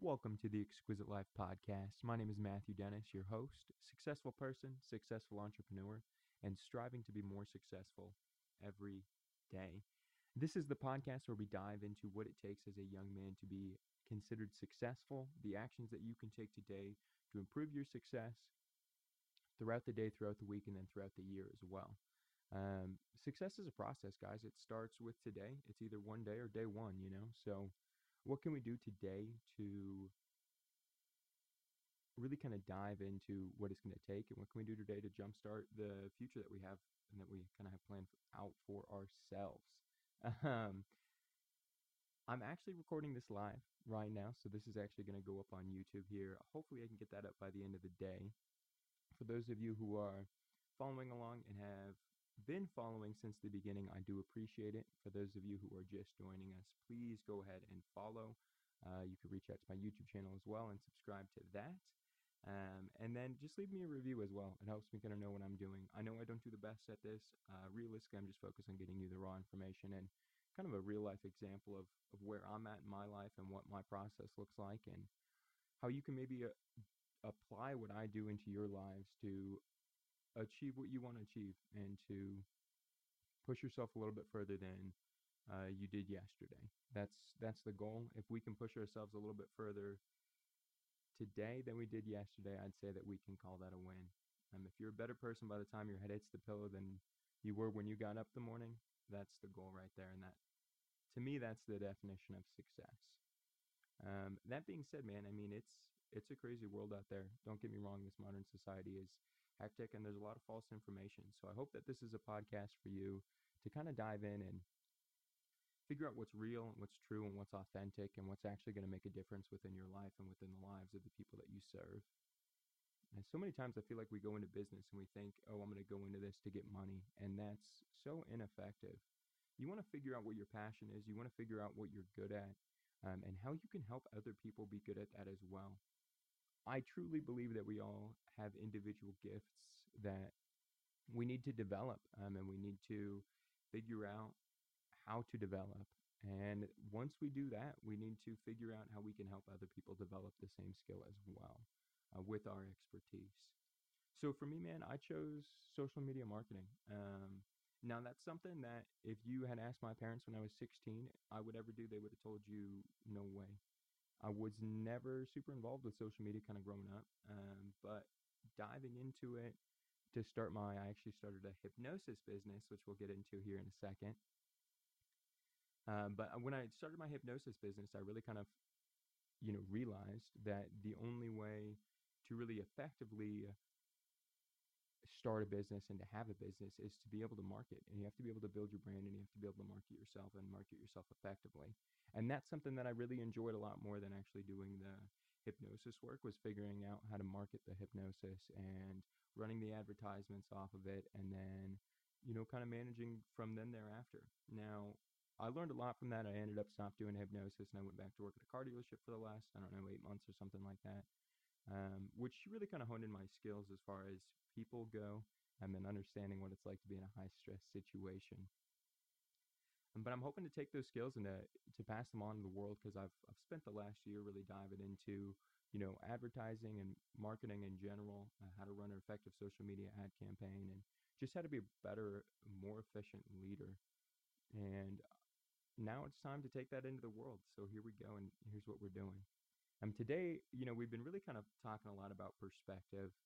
Welcome to the Exquisite Life Podcast. My name is Matthew Dennis, your host, successful person, successful entrepreneur, and striving to be more successful every day. This is the podcast where we dive into what it takes as a young man to be considered successful, the actions that you can take today to improve your success throughout the day, throughout the week, and then throughout the year as well. Um, success is a process, guys. It starts with today. It's either one day or day one, you know? So, what can we do today to really kind of dive into what it's going to take and what can we do today to jumpstart the future that we have and that we kind of have planned out for ourselves. Um, I'm actually recording this live right now, so this is actually going to go up on YouTube here. Hopefully, I can get that up by the end of the day. For those of you who are following along and have been following since the beginning, I do appreciate it. For those of you who are just joining us, please go ahead and follow. Uh, you can reach out to my YouTube channel as well and subscribe to that. Um, and then just leave me a review as well. It helps me kind of know what I'm doing. I know I don't do the best at this. Uh, realistically, I'm just focused on getting you the raw information and kind of a real life example of, of where I'm at in my life and what my process looks like and how you can maybe uh, apply what I do into your lives to achieve what you want to achieve and to push yourself a little bit further than uh, you did yesterday. That's that's the goal. If we can push ourselves a little bit further today than we did yesterday, I'd say that we can call that a win. Um, if you're a better person by the time your head hits the pillow than you were when you got up the morning, that's the goal right there. And that, to me, that's the definition of success. Um, that being said, man, I mean it's it's a crazy world out there. Don't get me wrong. This modern society is hectic and there's a lot of false information. So I hope that this is a podcast for you to kind of dive in and figure out what's real and what's true and what's authentic and what's actually going to make a difference within your life and within the lives of the people that you serve. And so many times I feel like we go into business and we think, oh, I'm going to go into this to get money. And that's so ineffective. You want to figure out what your passion is, you want to figure out what you're good at, um, and how you can help other people be good at that as well. I truly believe that we all have individual gifts that we need to develop um, and we need to figure out how to develop. And once we do that, we need to figure out how we can help other people develop the same skill as well uh, with our expertise. So for me, man, I chose social media marketing. Um, now, that's something that if you had asked my parents when I was 16, I would ever do, they would have told you, no way. I was never super involved with social media kind of growing up, um, but diving into it to start my, I actually started a hypnosis business, which we'll get into here in a second. Um, but when I started my hypnosis business, I really kind of, you know, realized that the only way to really effectively start a business and to have a business is to be able to market and you have to be able to build your brand and you have to be able to market yourself and market yourself effectively. And that's something that i really enjoyed a lot more than actually doing the hypnosis work was figuring out how to market the hypnosis and running the advertisements off of it and then you know kind of managing from then thereafter. Now i learned a lot from that. I ended up stopped doing hypnosis and i went back to work at a car dealership for the last i don't know eight months or something like that um, which really kind of honed in my skills as far as people go and then understanding what it's like to be in a high stress situation. Um, but I'm hoping to take those skills and to, to pass them on to the world because I've, I've spent the last year really diving into, you know, advertising and marketing in general, uh, how to run an effective social media ad campaign and just how to be a better, more efficient leader. And now it's time to take that into the world. So here we go, and here's what we're doing. Um, today, you know, we've been really kind of talking a lot about perspective,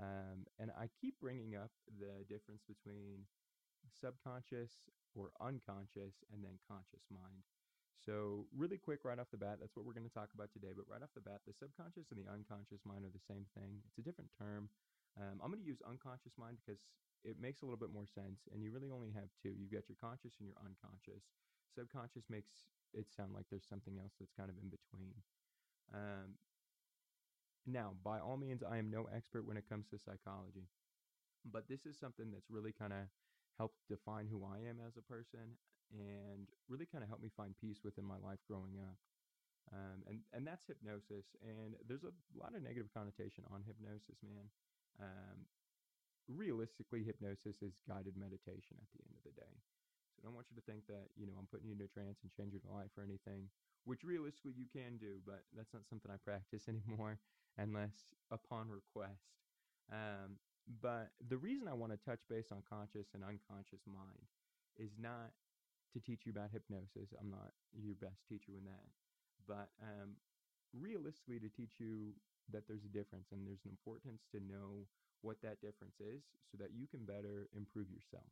um, and I keep bringing up the difference between subconscious or unconscious and then conscious mind. So, really quick, right off the bat, that's what we're going to talk about today. But right off the bat, the subconscious and the unconscious mind are the same thing. It's a different term. Um, I'm going to use unconscious mind because it makes a little bit more sense. And you really only have two you've got your conscious and your unconscious. Subconscious makes it sound like there's something else that's kind of in between. Um, now, by all means, I am no expert when it comes to psychology, but this is something that's really kind of helped define who I am as a person and really kind of helped me find peace within my life growing up. Um, and and that's hypnosis. And there's a lot of negative connotation on hypnosis, man. Um, realistically, hypnosis is guided meditation at the end of the day. So I don't want you to think that you know I'm putting you into a trance and changing your life or anything which realistically you can do, but that's not something I practice anymore unless upon request. Um, but the reason I want to touch base on conscious and unconscious mind is not to teach you about hypnosis. I'm not your best teacher in that. But um, realistically, to teach you that there's a difference and there's an importance to know what that difference is so that you can better improve yourself.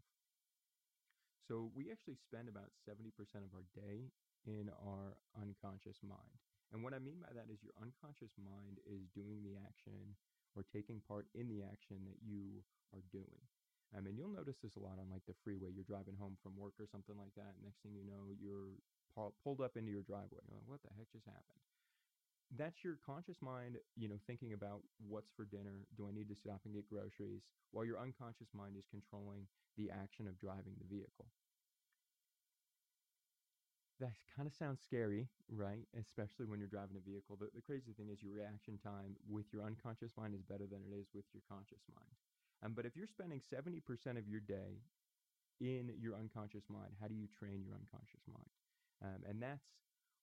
So we actually spend about 70% of our day in our unconscious mind. And what I mean by that is your unconscious mind is doing the action or taking part in the action that you are doing. I mean, you'll notice this a lot on like the freeway. You're driving home from work or something like that. Next thing you know, you're pulled up into your driveway. You're like, what the heck just happened? That's your conscious mind, you know, thinking about what's for dinner. Do I need to stop and get groceries? While your unconscious mind is controlling the action of driving the vehicle that kind of sounds scary, right? Especially when you're driving a vehicle. The, the crazy thing is your reaction time with your unconscious mind is better than it is with your conscious mind. Um, but if you're spending 70% of your day in your unconscious mind, how do you train your unconscious mind? Um, and that's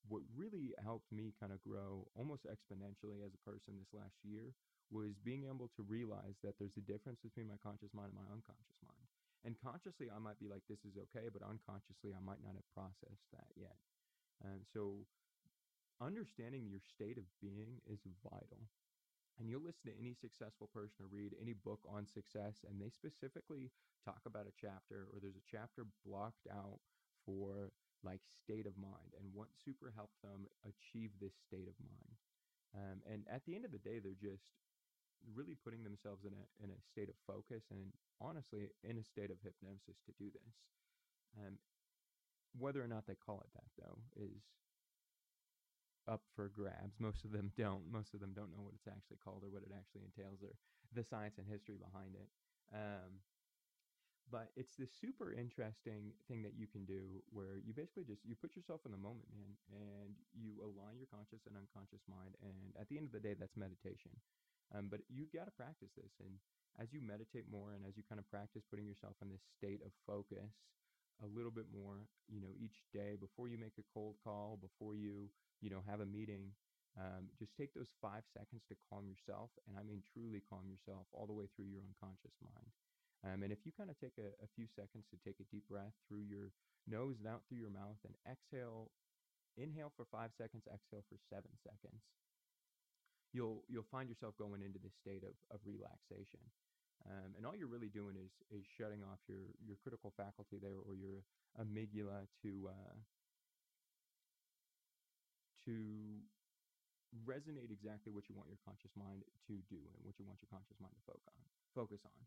what really helped me kind of grow almost exponentially as a person this last year was being able to realize that there's a difference between my conscious mind and my unconscious mind. And consciously, I might be like, this is okay, but unconsciously, I might not have processed that yet. And so, understanding your state of being is vital. And you'll listen to any successful person or read any book on success, and they specifically talk about a chapter, or there's a chapter blocked out for like state of mind and what super helped them achieve this state of mind. Um, and at the end of the day, they're just really putting themselves in a in a state of focus and honestly in a state of hypnosis to do this. Um, whether or not they call it that though is up for grabs. Most of them don't. Most of them don't know what it's actually called or what it actually entails or the science and history behind it. Um, but it's this super interesting thing that you can do where you basically just you put yourself in the moment man and you align your conscious and unconscious mind and at the end of the day that's meditation um, but you got to practice this. And as you meditate more and as you kind of practice putting yourself in this state of focus a little bit more, you know, each day before you make a cold call, before you, you know, have a meeting, um, just take those five seconds to calm yourself. And I mean, truly calm yourself all the way through your unconscious mind. Um, and if you kind of take a, a few seconds to take a deep breath through your nose and out through your mouth and exhale, inhale for five seconds, exhale for seven seconds you'll you'll find yourself going into this state of, of relaxation. Um, and all you're really doing is is shutting off your your critical faculty there or your amygdala to uh, to resonate exactly what you want your conscious mind to do and what you want your conscious mind to focus on. Focus on.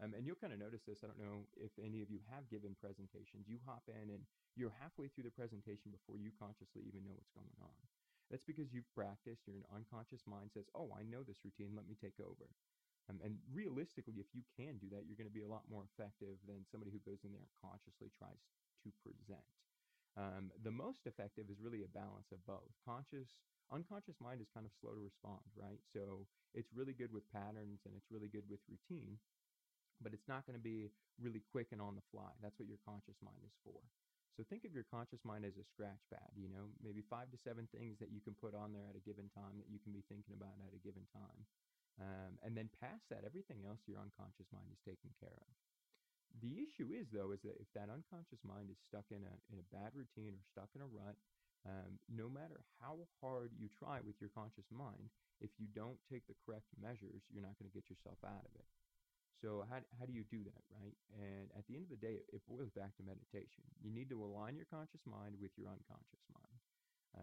Um, and you'll kind of notice this. I don't know if any of you have given presentations. You hop in and you're halfway through the presentation before you consciously even know what's going on. That's because you've practiced, your unconscious mind says, oh, I know this routine, let me take over. Um, and realistically, if you can do that, you're going to be a lot more effective than somebody who goes in there and consciously tries to present. Um, the most effective is really a balance of both. Conscious, unconscious mind is kind of slow to respond, right? So it's really good with patterns and it's really good with routine, but it's not going to be really quick and on the fly. That's what your conscious mind is for. So think of your conscious mind as a scratch pad, you know, maybe five to seven things that you can put on there at a given time that you can be thinking about at a given time. Um, and then past that, everything else your unconscious mind is taken care of. The issue is, though, is that if that unconscious mind is stuck in a, in a bad routine or stuck in a rut, um, no matter how hard you try with your conscious mind, if you don't take the correct measures, you're not going to get yourself out of it. So how, how do you do that, right? And at the end of the day, it boils back to meditation. You need to align your conscious mind with your unconscious mind.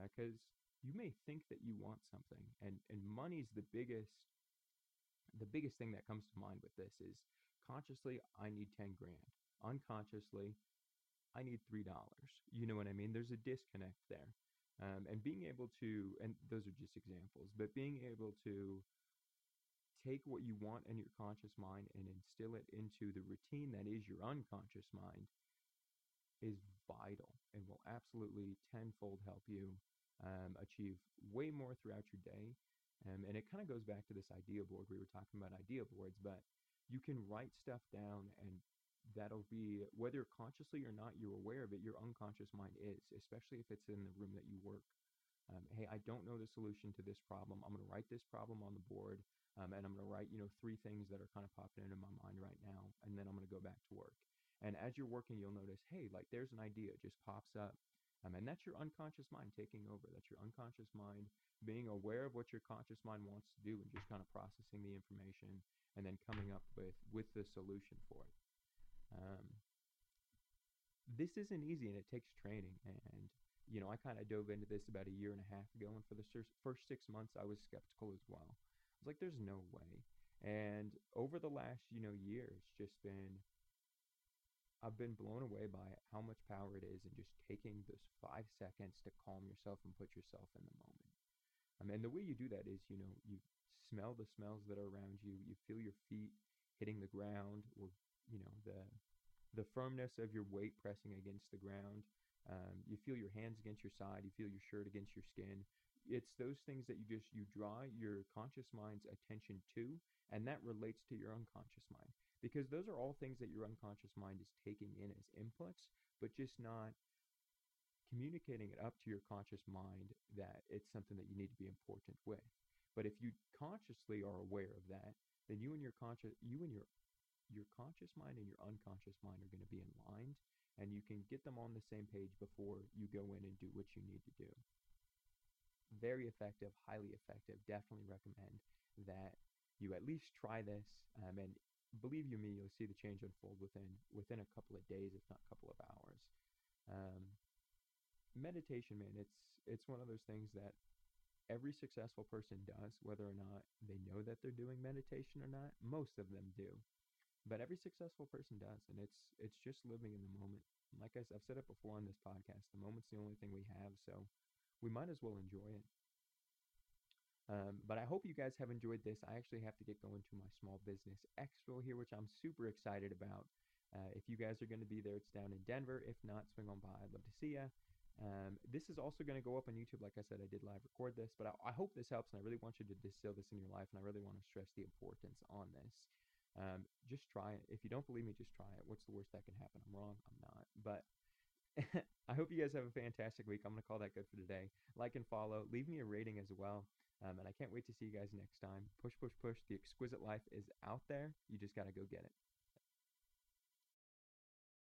Because uh, you may think that you want something, and, and money's the biggest the biggest thing that comes to mind with this is consciously I need 10 grand. Unconsciously, I need $3. You know what I mean? There's a disconnect there. Um, and being able to, and those are just examples, but being able to take what you want in your conscious mind and instill it into the routine that is your unconscious mind is vital and will absolutely tenfold help you um, achieve way more throughout your day. Um, and it kind of goes back to this idea board. We were talking about idea boards, but you can write stuff down and that'll be whether consciously or not you're aware of it your unconscious mind is especially if it's in the room that you work Um, hey, I don't know the solution to this problem. I'm going to write this problem on the board, um, and I'm going to write, you know, three things that are kind of popping into my mind right now, and then I'm going to go back to work. And as you're working, you'll notice, hey, like there's an idea, it just pops up. Um, and that's your unconscious mind taking over. That's your unconscious mind being aware of what your conscious mind wants to do and just kind of processing the information and then coming up with with the solution for it. Um, this isn't easy and it takes training. And you know, I kind of dove into this about a year and a half ago, and for the first six months, I was skeptical as well. I was like, "There's no way." And over the last, you know, year, it's just been I've been blown away by how much power it is in just taking those five seconds to calm yourself and put yourself in the moment. Um, and the way you do that is, you know, you smell the smells that are around you, you feel your feet hitting the ground, or you know, the the firmness of your weight pressing against the ground. Um, you feel your hands against your side. You feel your shirt against your skin. It's those things that you just you draw your conscious mind's attention to, and that relates to your unconscious mind because those are all things that your unconscious mind is taking in as inputs, but just not communicating it up to your conscious mind that it's something that you need to be important with. But if you consciously are aware of that, then you and your conscious you and your your conscious mind and your unconscious mind are going to be in line and you can get them on the same page before you go in and do what you need to do. Very effective, highly effective. Definitely recommend that you at least try this. Um, and believe you me, you'll see the change unfold within within a couple of days, if not a couple of hours. Um, meditation, man, it's it's one of those things that every successful person does, whether or not they know that they're doing meditation or not. Most of them do, but every successful person does, and it's it's just living in the moment. Like I, I've said it before on this podcast, the moment's the only thing we have, so we might as well enjoy it. Um, but I hope you guys have enjoyed this. I actually have to get going to my small business expo here, which I'm super excited about. Uh, if you guys are going to be there, it's down in Denver. If not, swing on by. I'd love to see you. Um, this is also going to go up on YouTube. Like I said, I did live record this, but I, I, hope this helps, and I really want you to distill this in your life, and I really want to stress the importance on this. Um, just try it. If you don't believe me, just try it. What's the worst that can happen? I'm wrong. I'm not. But I hope you guys have a fantastic week. I'm going to call that good for today. Like and follow. Leave me a rating as well. Um, and I can't wait to see you guys next time. Push, push, push. The exquisite life is out there. You just got to go get it.